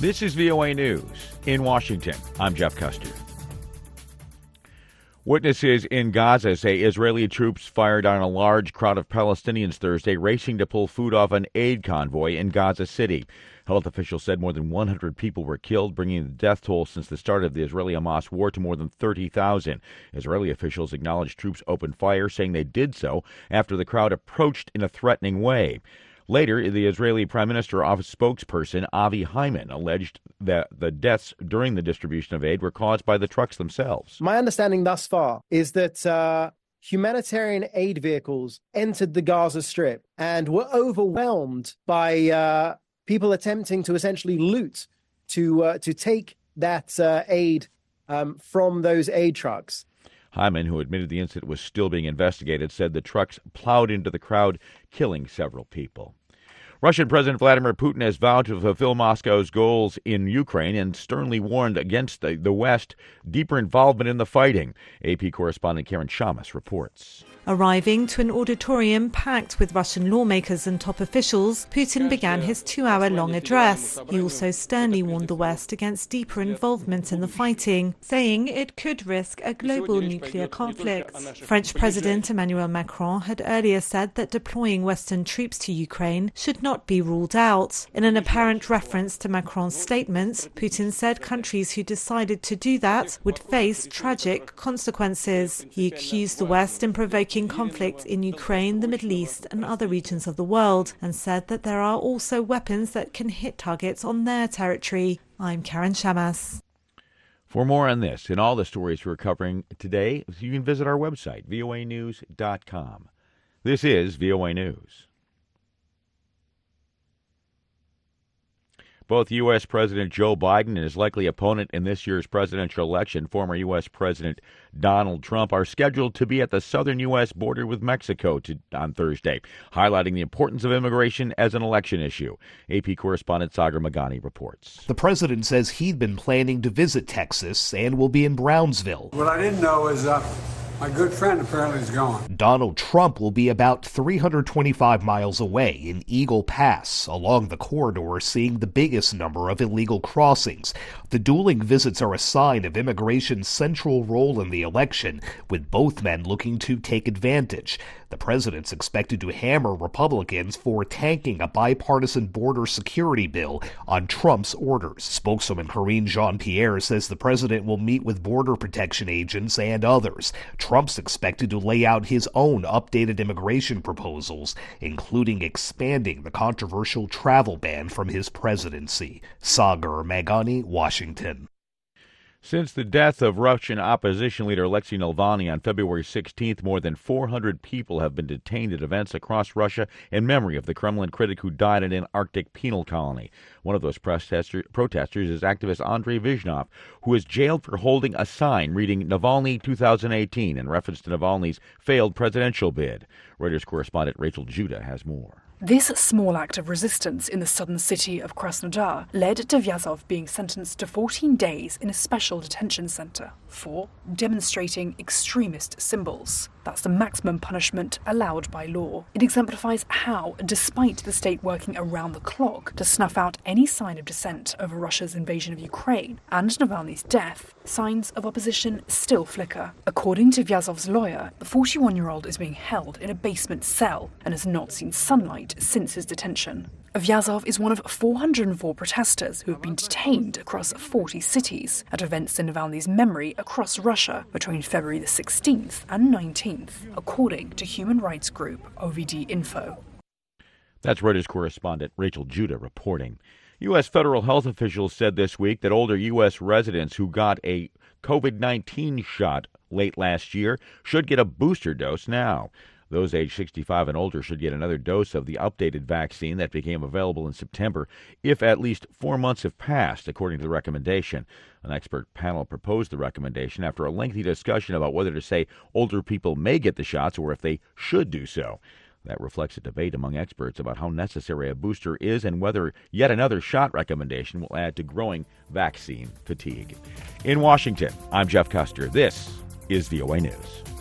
This is VOA News. In Washington, I'm Jeff Custer. Witnesses in Gaza say Israeli troops fired on a large crowd of Palestinians Thursday racing to pull food off an aid convoy in Gaza City. Health officials said more than 100 people were killed, bringing the death toll since the start of the Israeli Hamas war to more than 30,000. Israeli officials acknowledged troops opened fire, saying they did so after the crowd approached in a threatening way. Later, the Israeli Prime Minister office spokesperson Avi Hyman alleged that the deaths during the distribution of aid were caused by the trucks themselves. My understanding thus far is that uh, humanitarian aid vehicles entered the Gaza Strip and were overwhelmed by uh, people attempting to essentially loot to uh, to take that uh, aid um, from those aid trucks. Hyman, who admitted the incident was still being investigated, said the trucks plowed into the crowd, killing several people. Russian President Vladimir Putin has vowed to fulfill Moscow's goals in Ukraine and sternly warned against the, the West deeper involvement in the fighting. AP correspondent Karen Chammas reports. Arriving to an auditorium packed with Russian lawmakers and top officials, Putin began his two hour long address. He also sternly warned the West against deeper involvement in the fighting, saying it could risk a global nuclear conflict. French President Emmanuel Macron had earlier said that deploying Western troops to Ukraine should not be ruled out. In an apparent reference to Macron's statement, Putin said countries who decided to do that would face tragic consequences. He accused the West in provoking conflict in Ukraine, the Middle East, and other regions of the world, and said that there are also weapons that can hit targets on their territory. I'm Karen Chammas. For more on this and all the stories we're covering today, you can visit our website, voanews.com. This is VOA News. Both U.S. President Joe Biden and his likely opponent in this year's presidential election, former U.S. President Donald Trump, are scheduled to be at the southern U.S. border with Mexico to, on Thursday, highlighting the importance of immigration as an election issue. AP correspondent Sagar Meghani reports. The president says he'd been planning to visit Texas and will be in Brownsville. What I didn't know is uh, my good friend apparently is gone. Donald Trump will be about 325 miles away in Eagle Pass, along the corridor seeing the biggest number of illegal crossings. The dueling visits are a sign of immigration's central role in the election, with both men looking to take advantage. The president's expected to hammer Republicans for tanking a bipartisan border security bill on Trump's orders. Spokeswoman Karine Jean Pierre says the president will meet with border protection agents and others. Trump's expected to lay out his own updated immigration proposals, including expanding the controversial travel ban from his presidency. Sagar Meghani, Washington. Since the death of Russian opposition leader Alexei Navalny on February 16th, more than 400 people have been detained at events across Russia in memory of the Kremlin critic who died in an Arctic penal colony. One of those protester- protesters is activist Andrei Vizhnov, who is jailed for holding a sign reading Navalny 2018 in reference to Navalny's failed presidential bid. Reuters correspondent Rachel Judah has more. This small act of resistance in the southern city of Krasnodar led to Vyazov being sentenced to 14 days in a special detention center for demonstrating extremist symbols. That's the maximum punishment allowed by law. It exemplifies how, despite the state working around the clock to snuff out any sign of dissent over Russia's invasion of Ukraine and Navalny's death, signs of opposition still flicker. According to Vyazov's lawyer, the 41 year old is being held in a basement cell and has not seen sunlight since his detention. Vyazov is one of 404 protesters who have been detained across 40 cities at events in Navalny's memory across Russia between February the 16th and 19th, according to human rights group OVD Info. That's Reuters correspondent Rachel Judah reporting. U.S. federal health officials said this week that older U.S. residents who got a COVID 19 shot late last year should get a booster dose now. Those aged 65 and older should get another dose of the updated vaccine that became available in September if at least four months have passed, according to the recommendation. An expert panel proposed the recommendation after a lengthy discussion about whether to say older people may get the shots or if they should do so. That reflects a debate among experts about how necessary a booster is and whether yet another shot recommendation will add to growing vaccine fatigue. In Washington, I'm Jeff Custer. This is VOA News.